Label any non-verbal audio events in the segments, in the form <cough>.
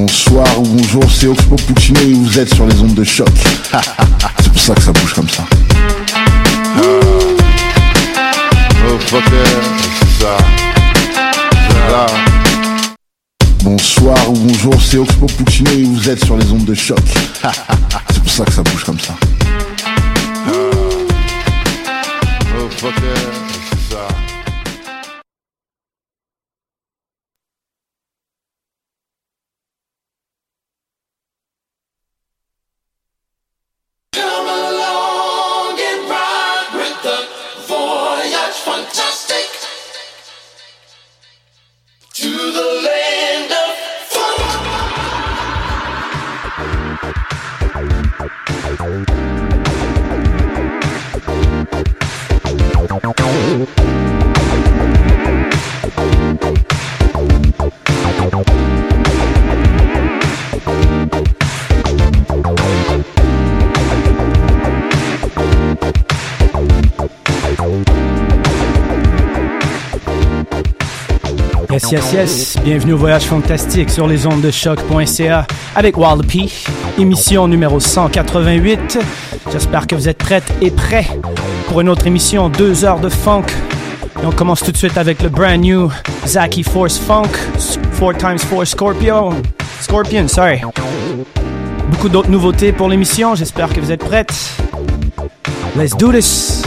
Bonsoir ou bonjour, c'est Oxpo Puccino et vous êtes sur les ondes de choc. <laughs> c'est pour ça que ça bouge comme ça. Bonsoir ou bonjour, c'est Oxpo Puccino et vous êtes sur les ondes de choc. <laughs> c'est pour ça que ça bouge comme ça. Come Don't. Yes, yes, yes. Bienvenue au Voyage Fantastique sur les ondes de choc.ca avec Wild P. Émission numéro 188. J'espère que vous êtes prêtes et prêts pour une autre émission, deux heures de funk. Et on commence tout de suite avec le brand new Zaki Force Funk, 4x4 Scorpio. Scorpion, sorry. Beaucoup d'autres nouveautés pour l'émission. J'espère que vous êtes prêtes. Let's do this.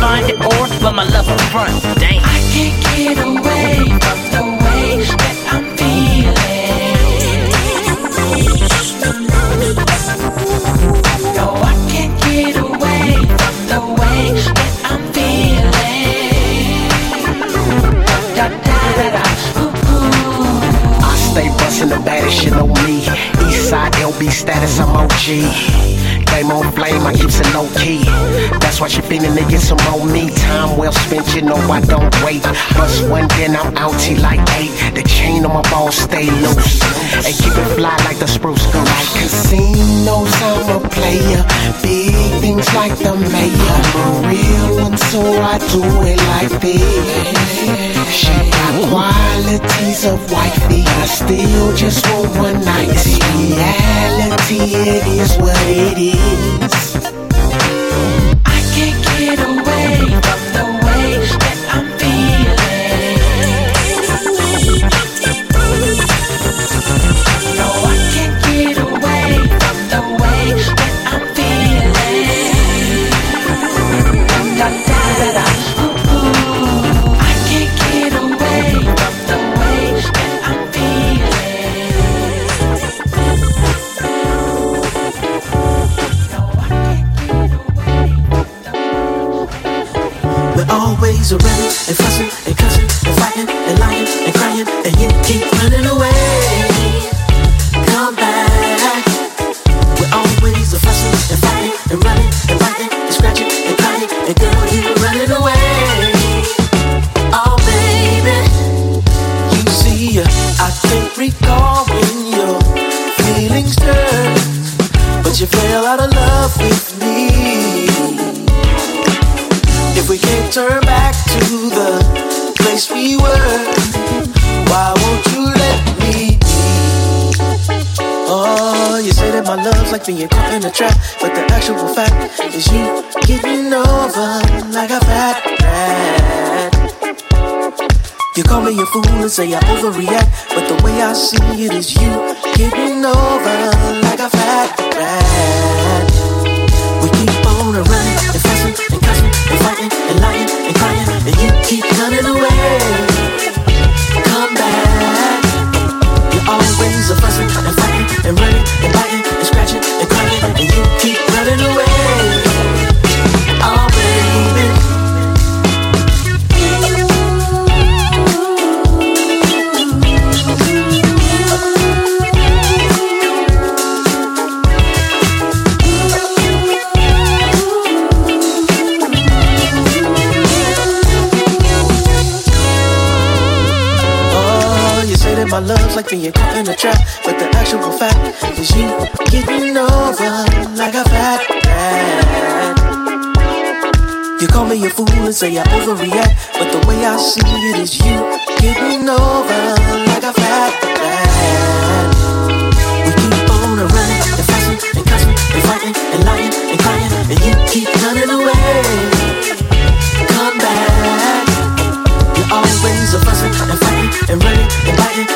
Find it or will my love run? Damn. I can't get away from the way that I'm feeling. No, I can't get away from the way that I'm feeling. Da, da, da, da, ooh, ooh. I stay bustin' the baddest shit on me. Eastside LB status, I'm OG. Game on flame, I keeps it low key. That's why she feelin' to get some more me. Time well spent, you know I don't wait. Bust one, then I'm out till like eight. The chain on my balls stay loose. And keep it fly like the spruce. Like casinos, I'm a player. Big things like the mayor. I'm a real one, so I do it like this. She got qualities of wifey. I still just want one night. Reality, it is what it is. I can't get away say I overreact, but the way I see it is you getting over like a fat rat. We keep on running and fussing and cussing and fighting and lying and crying, and you keep running away. Trap, but the actual fact is you getting over like a fat rat. You call me a fool and say I overreact, but the way I see it is you getting over like a fat rat. We keep on running and fussing and cussing and fighting and lying and crying, and you keep running away. Come back. You're always a fussing and fighting and running and biting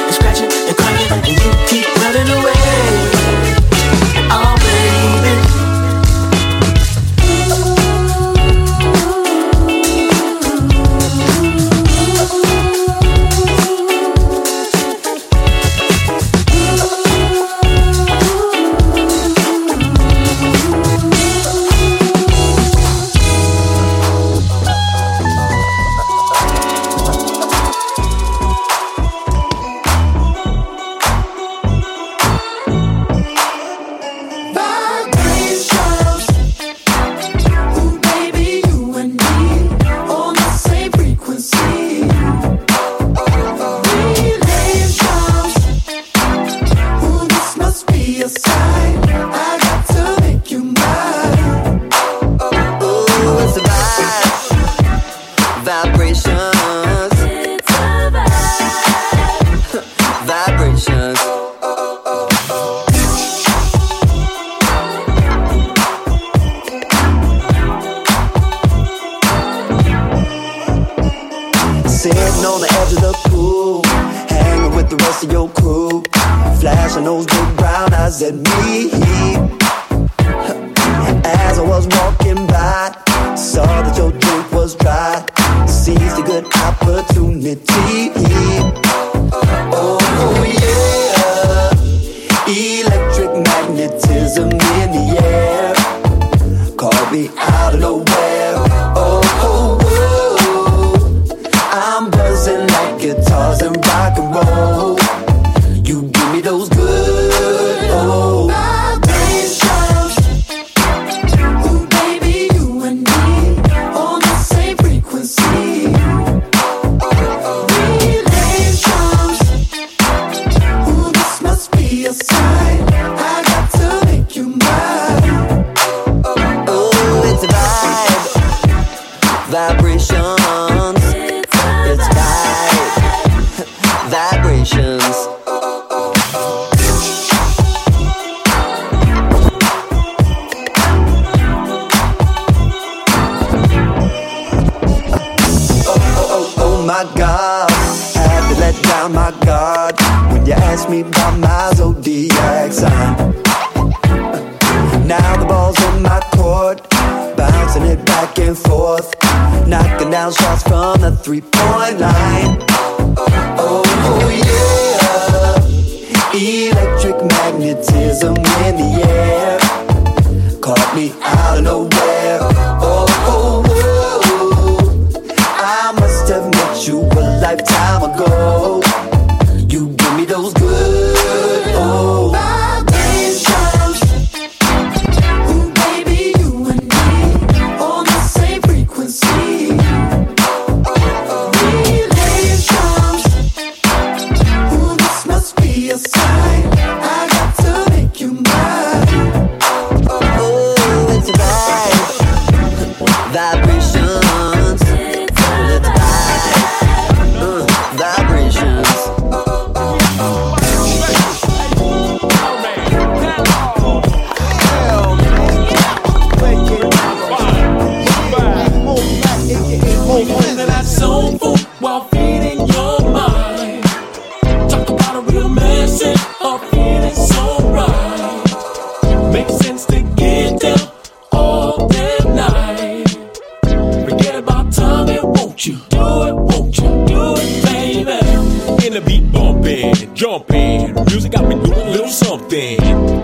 you do it? Won't you do it, baby? In the beat bumping, jumping, music got me doing a little something.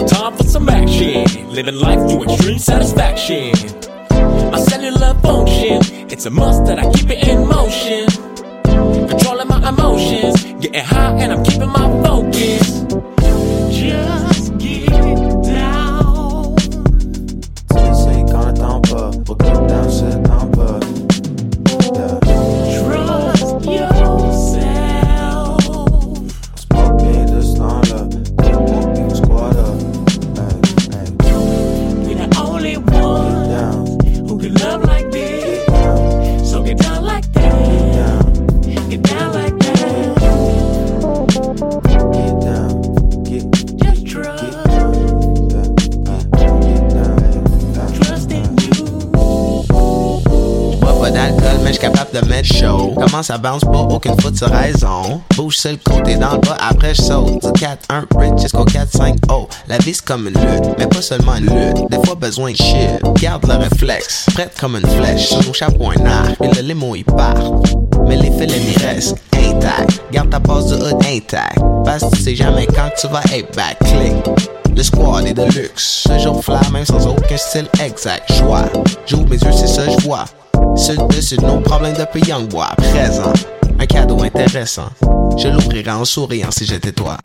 Time for some action, living life to extreme satisfaction. My cellular function, it's a must that I keep it in motion. Controlling my emotions, getting high and I'm keeping my focus. ça bounce pas, aucune faute sur raison. Bouge sur le côté dans le bas, après je saute. Du 4-1 bridge jusqu'au 4-5 oh. La vie c'est comme une lutte, mais pas seulement une lutte. Des fois besoin de shit, garde le réflexe. Prête comme une flèche, mon chapeau un arc, et le limo il part. Mais les filets ils restent intacts. Garde ta passe de hood intacte. Parce que tu sais jamais quand tu vas être back. Click. Le squad est de luxe. Ce jour fly, même sans aucun style exact. Joie. J'ouvre mes yeux, c'est ça, je. Seul dessus de nos problèmes depuis Young Boy, présent. Un cadeau intéressant. Je l'ouvrirai en souriant si j'étais toi.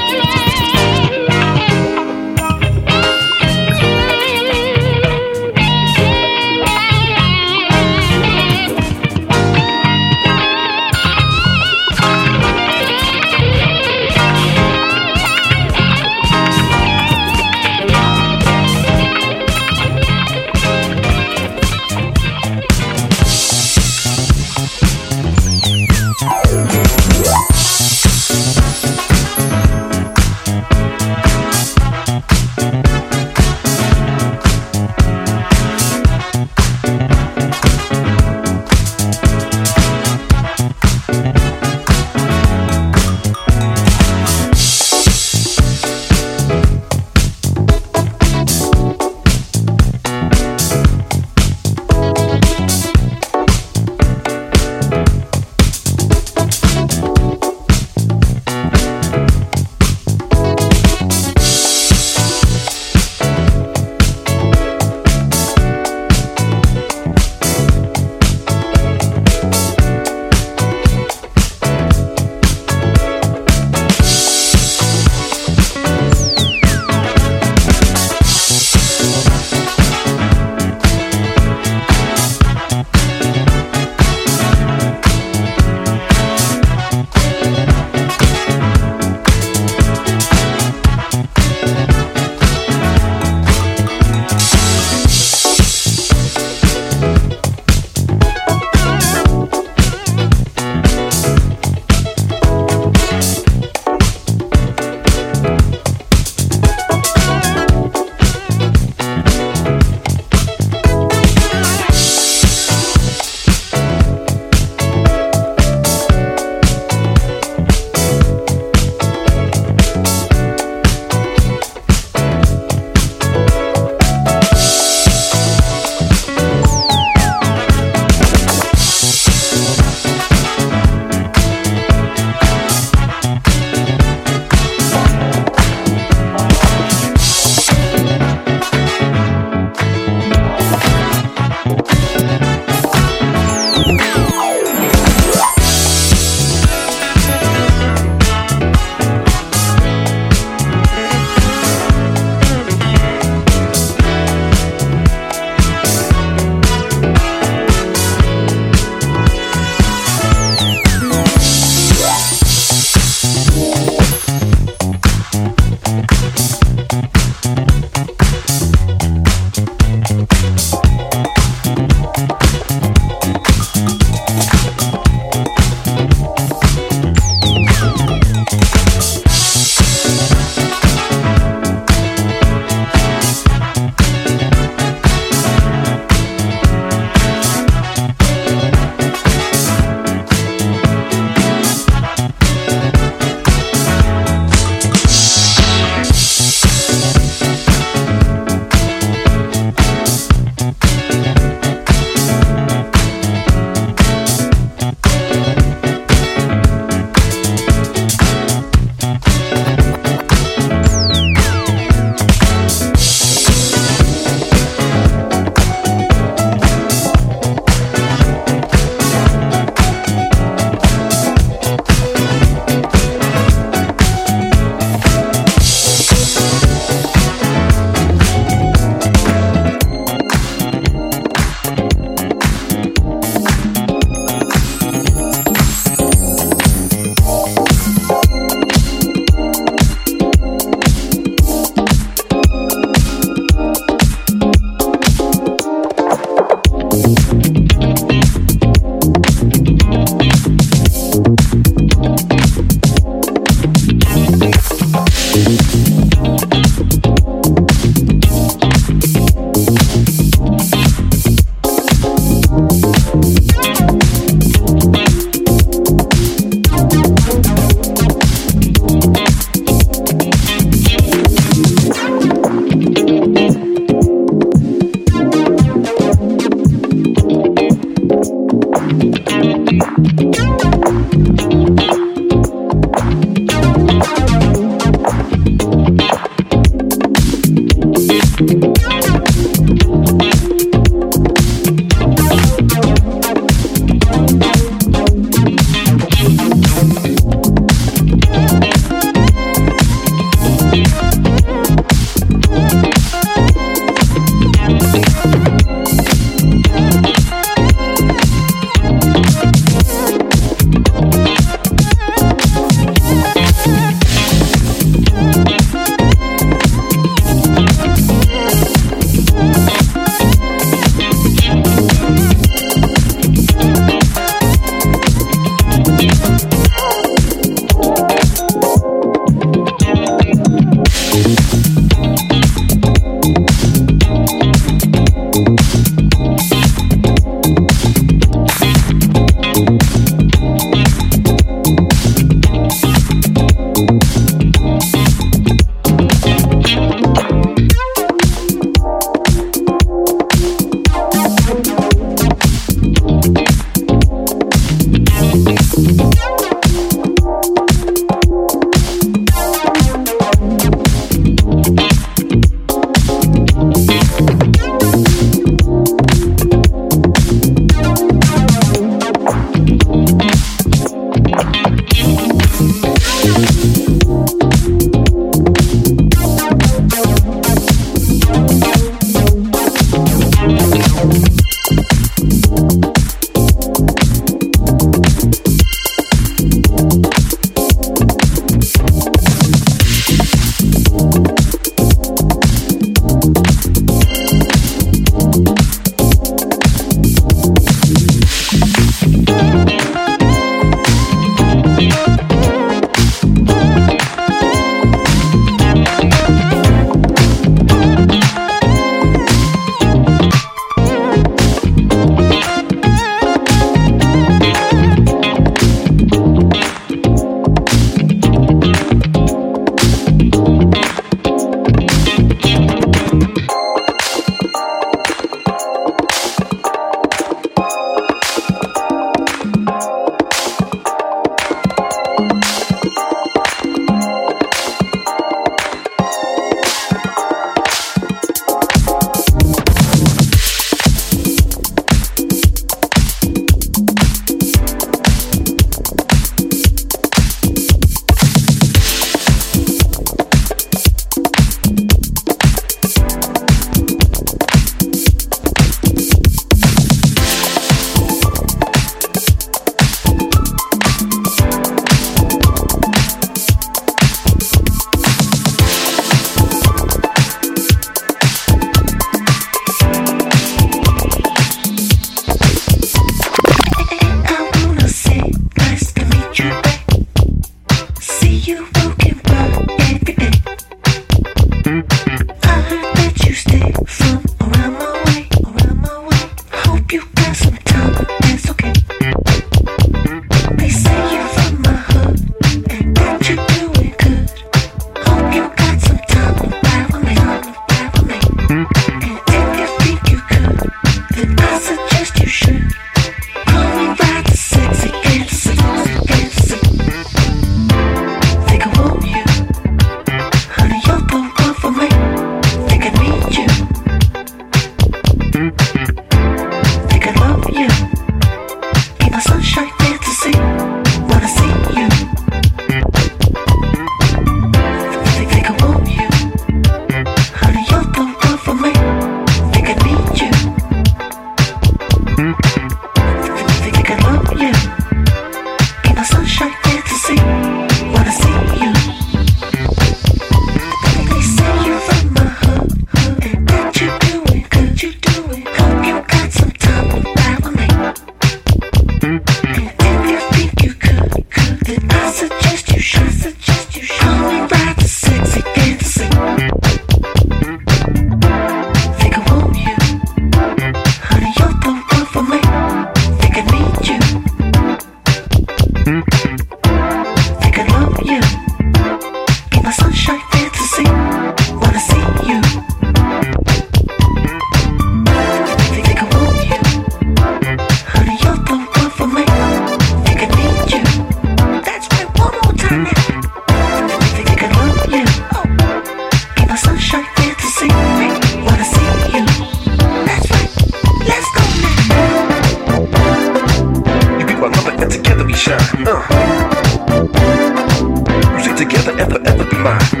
mind.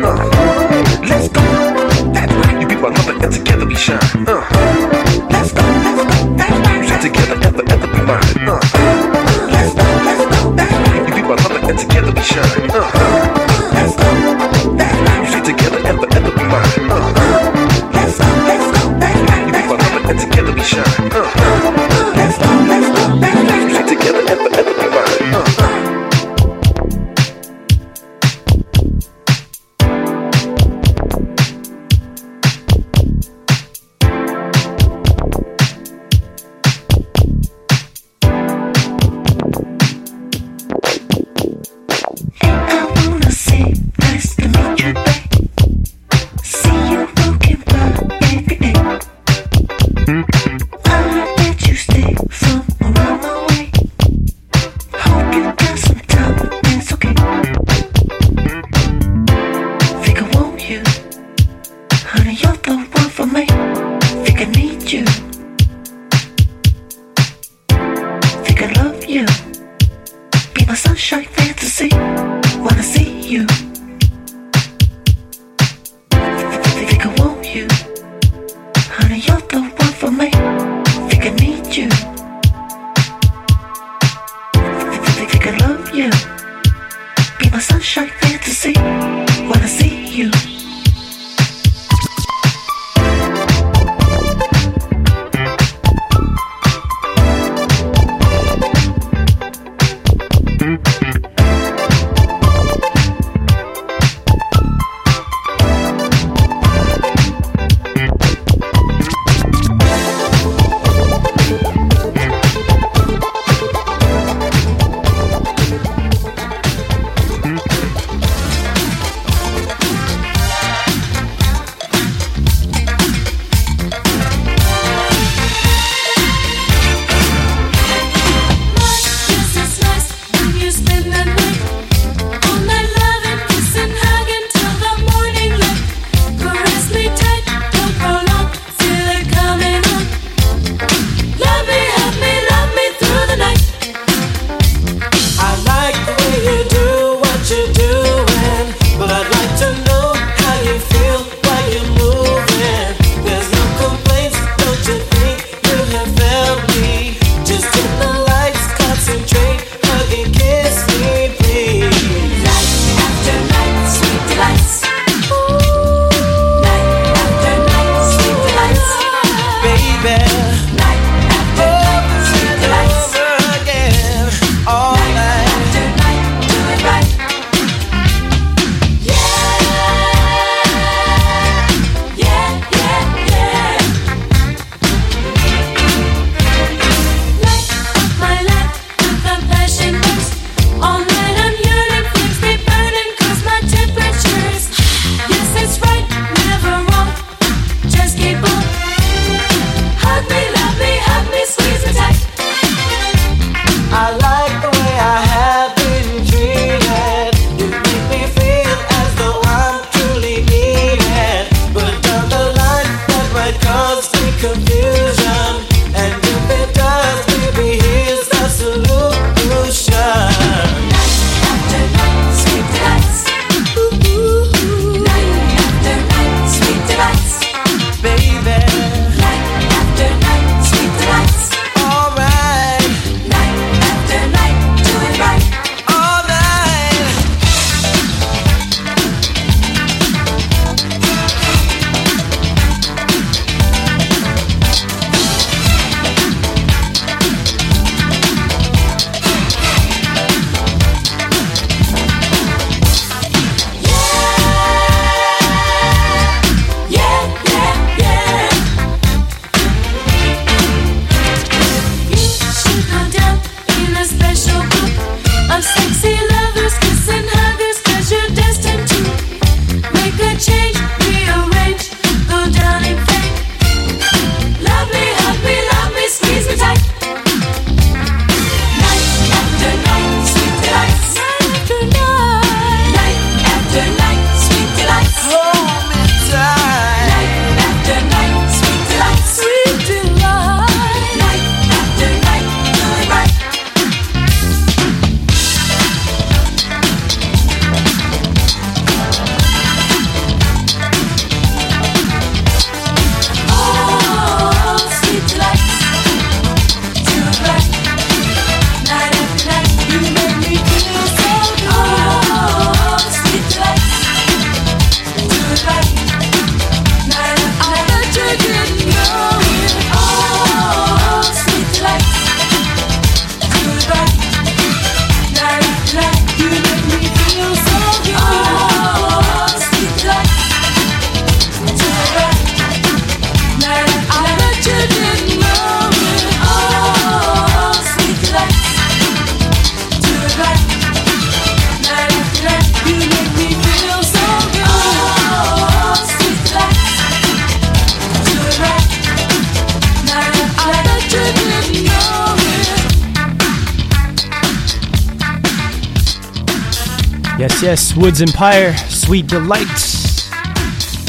Empire, Sweet Delight.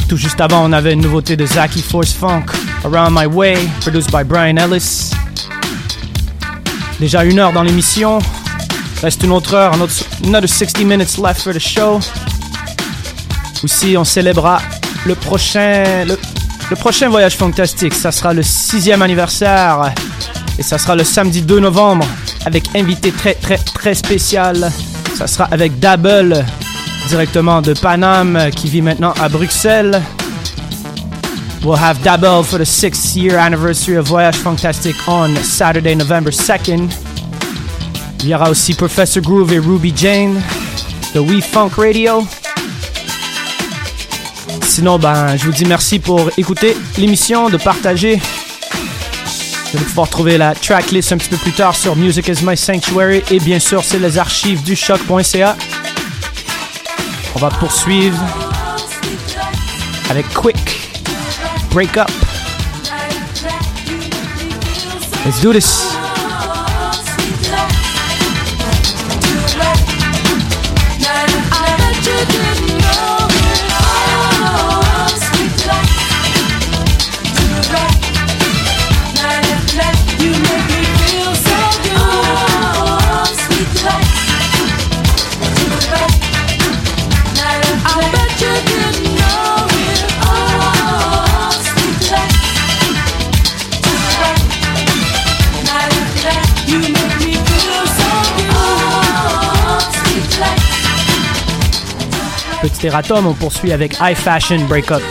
Tout juste avant, on avait une nouveauté de Zaki Force Funk, Around My Way, produced by Brian Ellis. Déjà une heure dans l'émission. Reste une autre heure, another, another 60 minutes left for the show. Aussi, on célébrera le prochain, le prochain voyage fantastique. Ça sera le sixième anniversaire. Et ça sera le samedi 2 novembre avec invité très très très spécial. Ça sera avec Double, directement de Paname, qui vit maintenant à Bruxelles. We'll have Double for the sixth year anniversary of Voyage Fantastic on Saturday, November 2nd. Il y aura aussi Professor Groove et Ruby Jane de We Funk Radio. Sinon, ben, je vous dis merci pour écouter l'émission, de partager. Vous allez pouvoir trouver la tracklist un petit peu plus tard sur Music is My Sanctuary et bien sûr, c'est les archives du choc.ca. On va poursuivre avec Quick Break Up. Let's do this. Petit erratum, on poursuit avec High Fashion Breakup.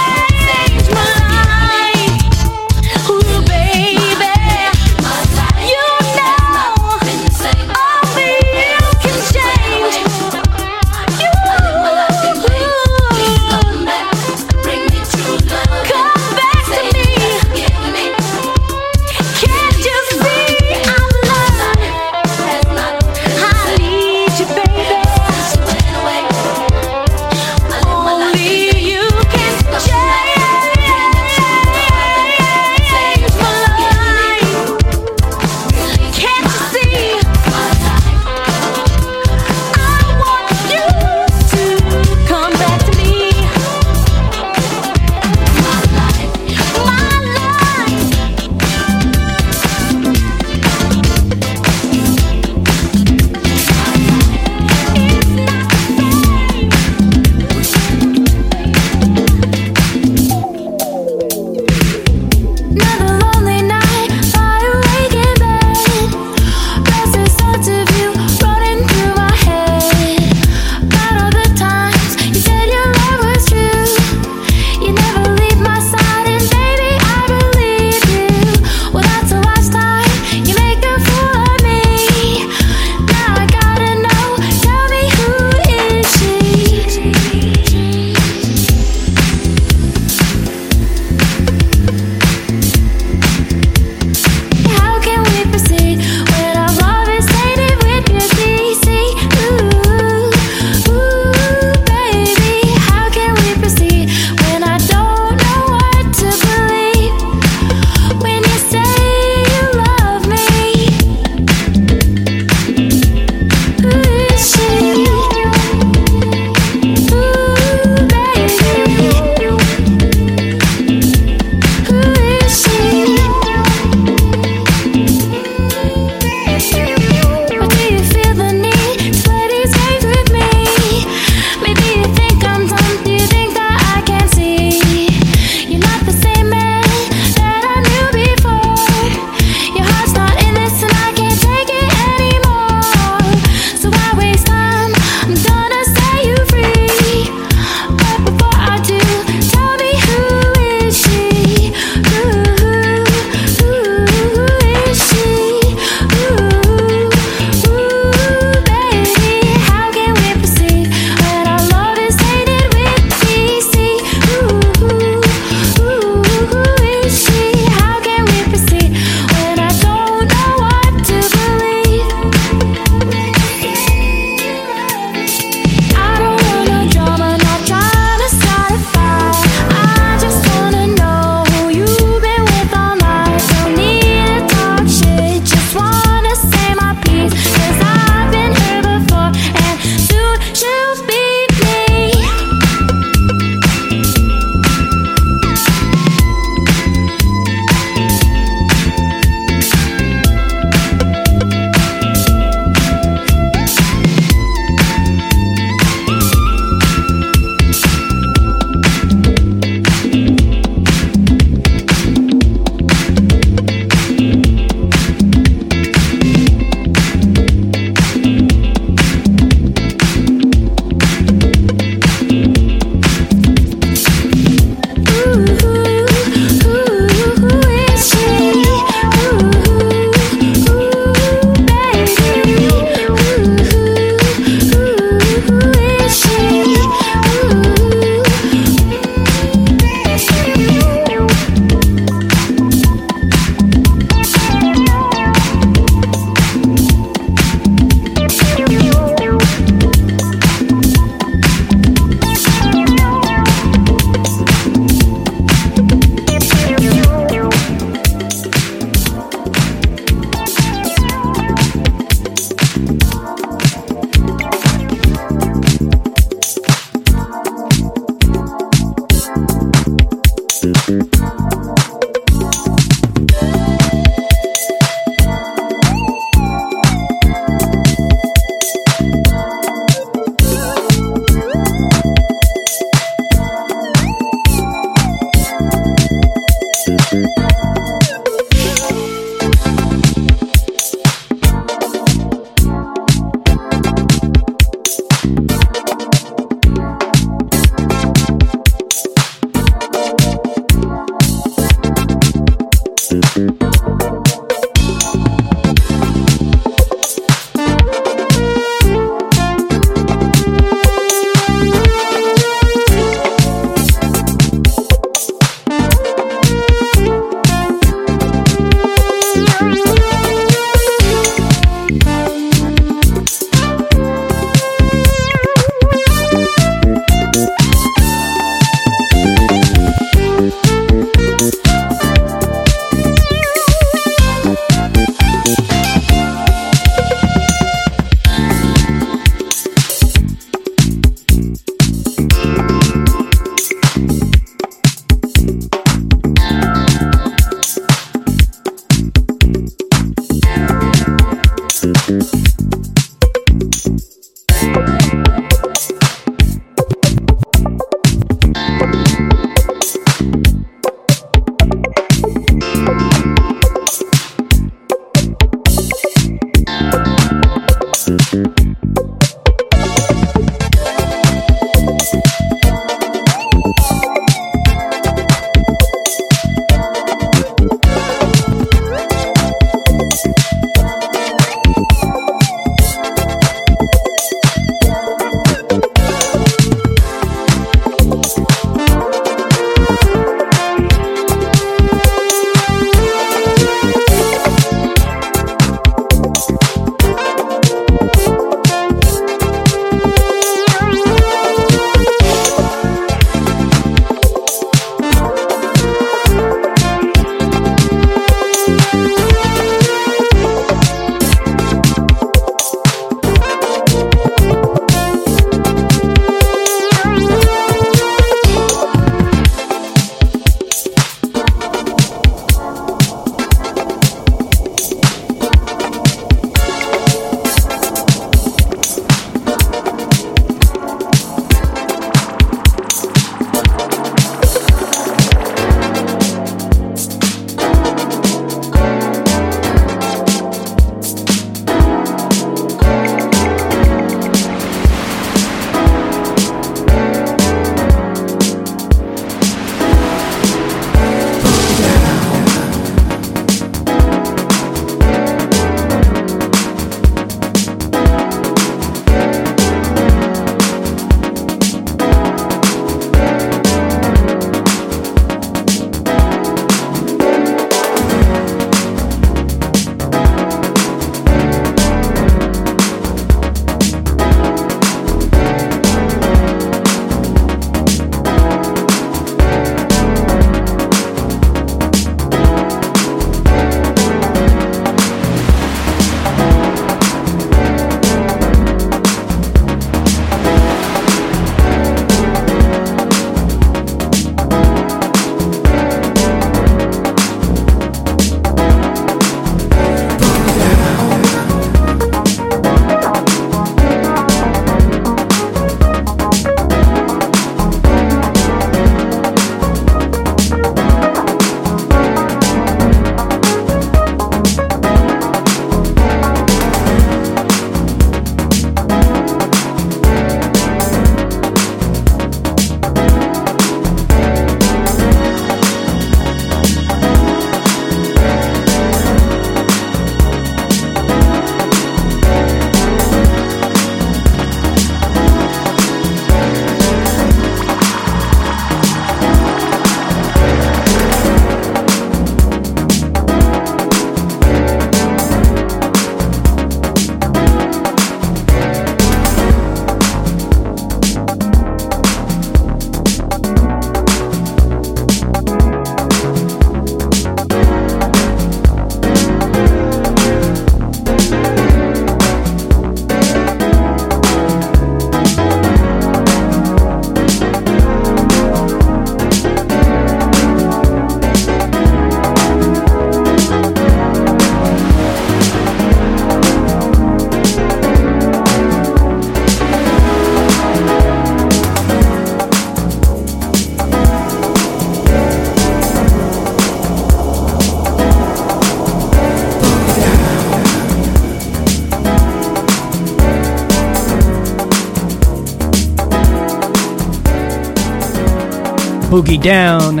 Boogie Down,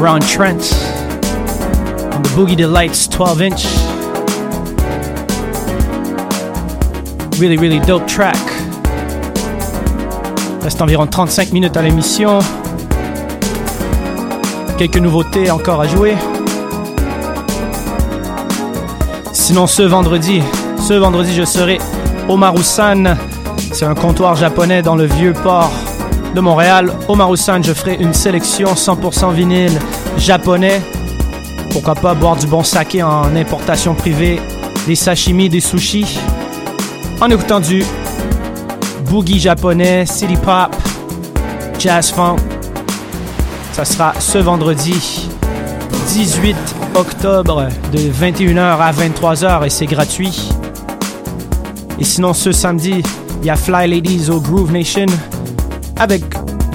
Ron Trent, on the Boogie Delights 12 inch. Really, really dope track. Reste environ 35 minutes à l'émission. Quelques nouveautés encore à jouer. Sinon, ce vendredi, ce vendredi, je serai au Marusan. C'est un comptoir japonais dans le vieux port de Montréal. Au Marusan, je ferai une sélection 100% vinyle japonais. Pourquoi pas boire du bon saké en importation privée, des sashimi, des sushis, en écoutant du boogie japonais, city pop, jazz funk. Ça sera ce vendredi 18 octobre de 21h à 23h et c'est gratuit. Et sinon ce samedi, il y a Fly Ladies au Groove Nation avec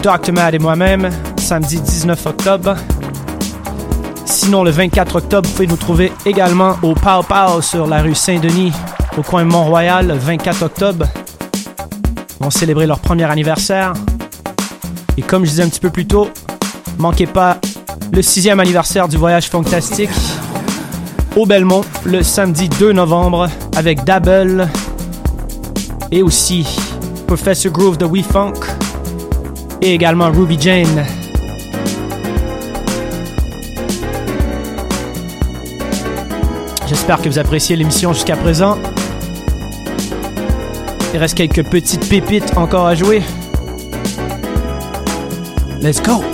Dr. Mad et moi-même, samedi 19 octobre. Sinon, le 24 octobre, vous pouvez nous trouver également au Pau Pau sur la rue Saint-Denis, au coin Mont-Royal, le 24 octobre. Ils vont célébrer leur premier anniversaire. Et comme je disais un petit peu plus tôt, manquez pas le sixième anniversaire du voyage fantastique au Belmont le samedi 2 novembre avec Dabble et aussi Professor Groove de We Funk et également Ruby Jane. J'espère que vous appréciez l'émission jusqu'à présent. Il reste quelques petites pépites encore à jouer. Let's go!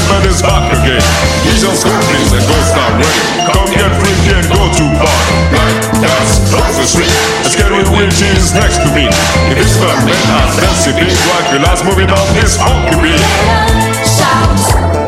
and blood is back again. He's just hopeless and don't stop. Come get freaky and go too far. Black cats, cross the street. A scary witch is next to me. If it's not men, I'm. Like the last movie of this funky beat. Shout.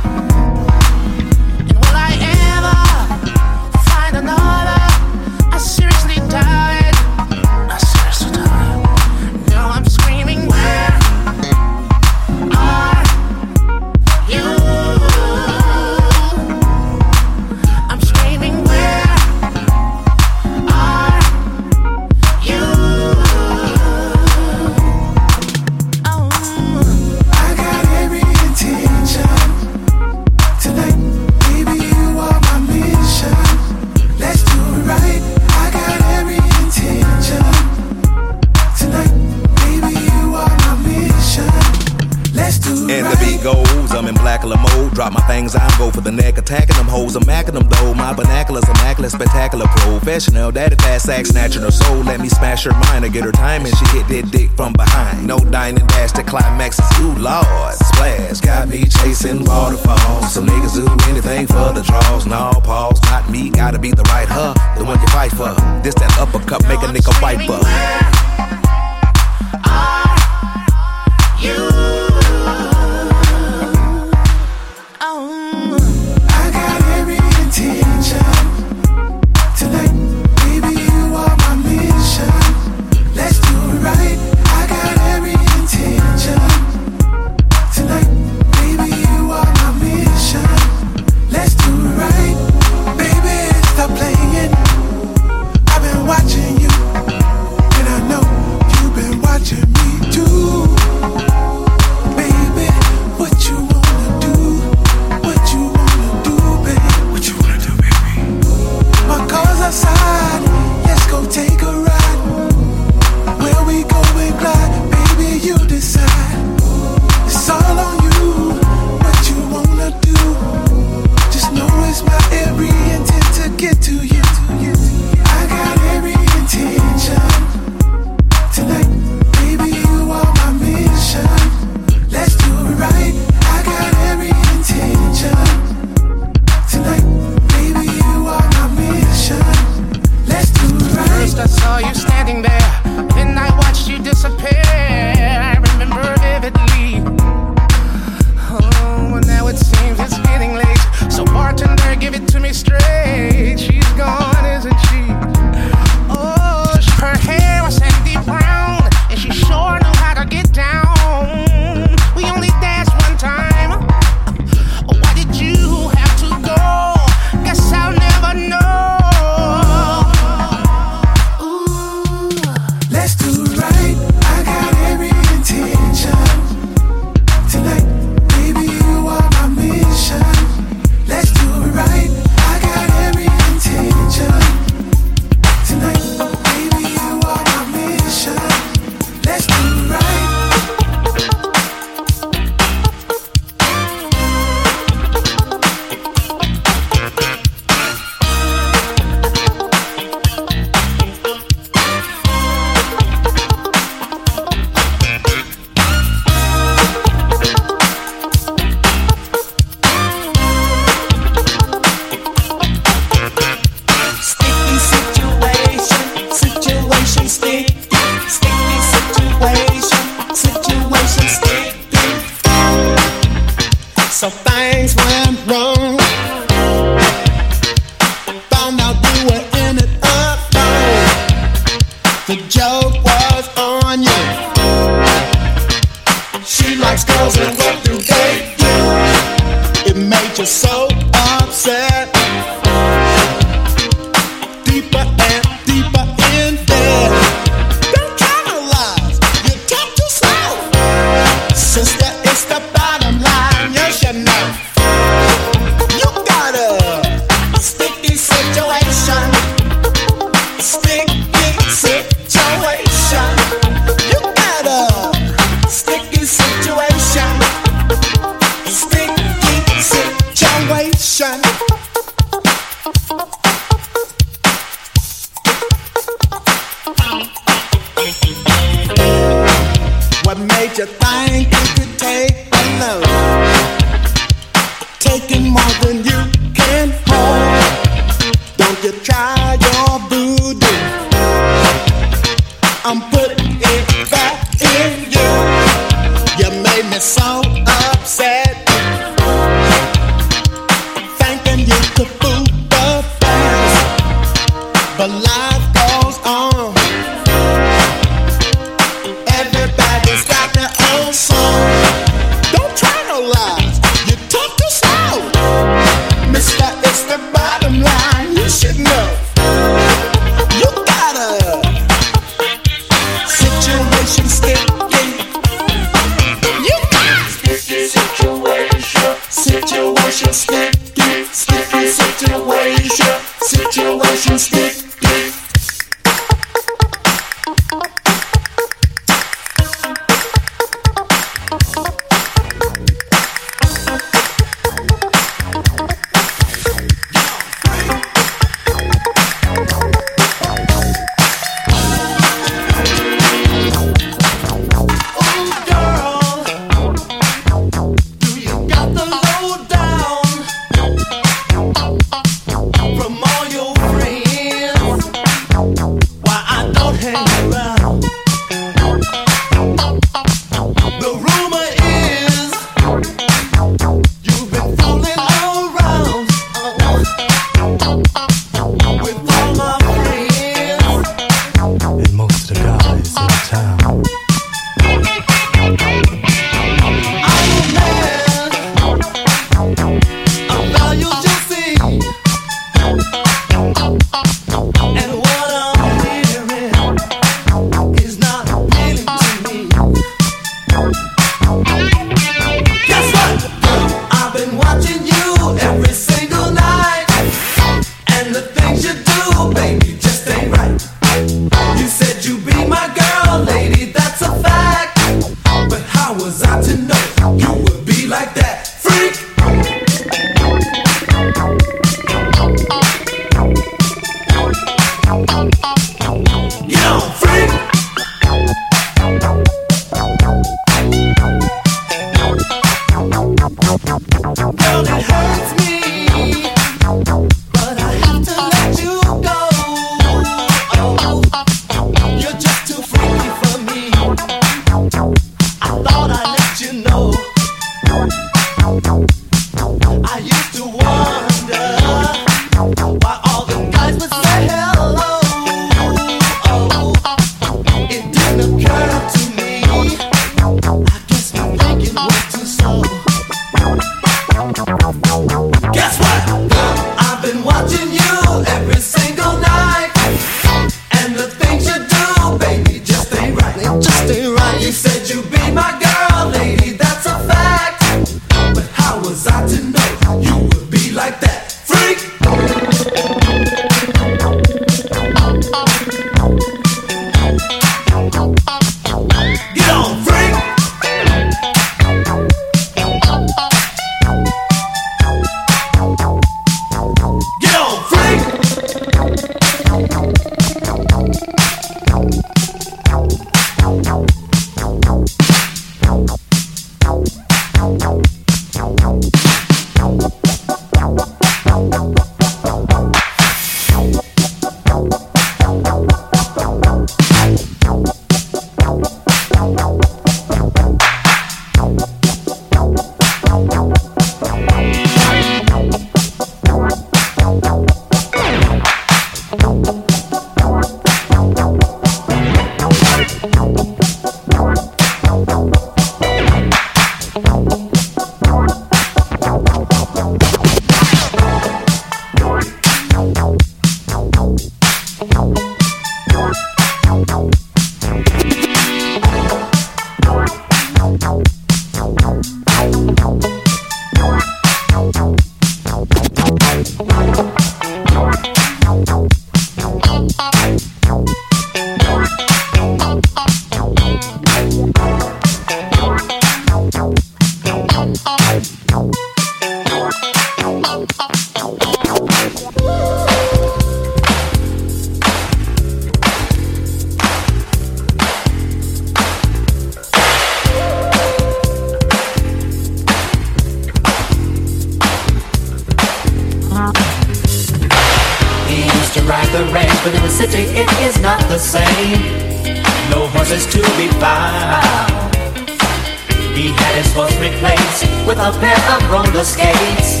on roller skates,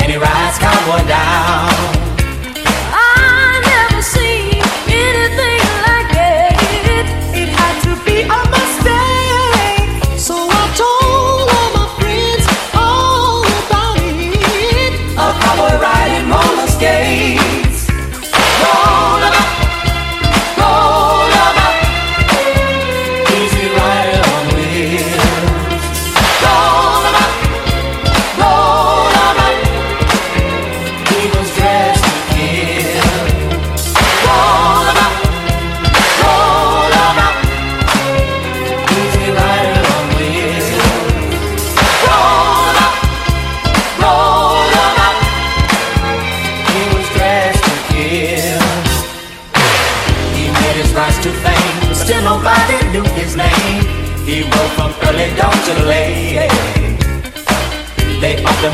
and he rides cowboy down.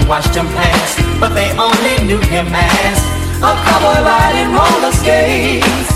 watched him pass, but they only knew him as a cowboy riding roller skates.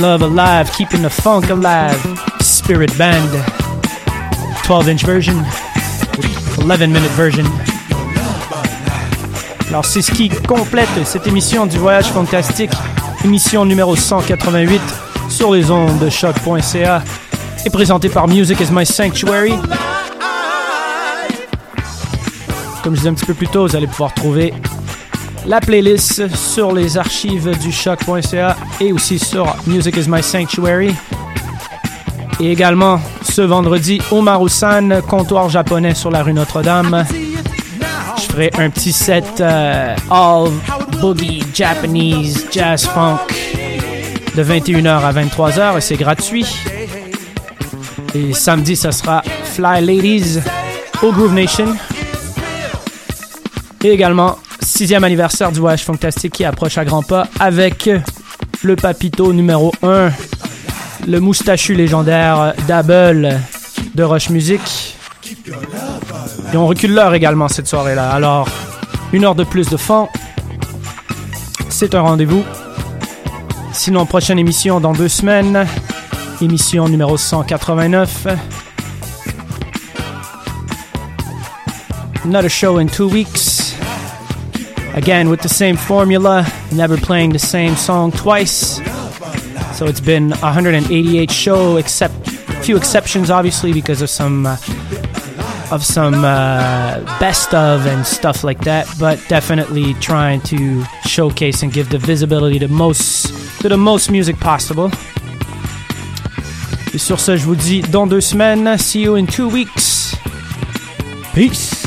Love alive, keeping the funk alive. Spirit Band. 12 inch version. 11 minute version. Alors, c'est ce qui complète cette émission du Voyage Fantastique. Émission numéro 188 sur les ondes de choc.ca et présentée par Music is My Sanctuary. Comme je disais un petit peu plus tôt, vous allez pouvoir trouver la playlist sur les archives du choc.ca et aussi sur Music is My Sanctuary. Et également ce vendredi, Omar San, comptoir japonais sur la rue Notre-Dame. Je ferai un petit set euh, all boogie Japanese jazz funk de 21h à 23h et c'est gratuit. Et samedi, ça sera Fly Ladies au Groove Nation. Et également, sixième anniversaire du Voyage Fantastique qui approche à grands pas avec le papito numéro 1, le moustachu légendaire Double de Rush Music. Et on recule l'heure également cette soirée-là. Alors, une heure de plus de fond. C'est un rendez-vous. Sinon, prochaine émission dans deux semaines. Émission numéro 189. Another show in two weeks. Again, with the same formula, never playing the same song twice. So it's been 188 show, except a few exceptions, obviously, because of some uh, of some uh, best of and stuff like that. But definitely trying to showcase and give the visibility to most to the most music possible. Et sur ce, je vous dis dans deux semaines. See you in two weeks. Peace.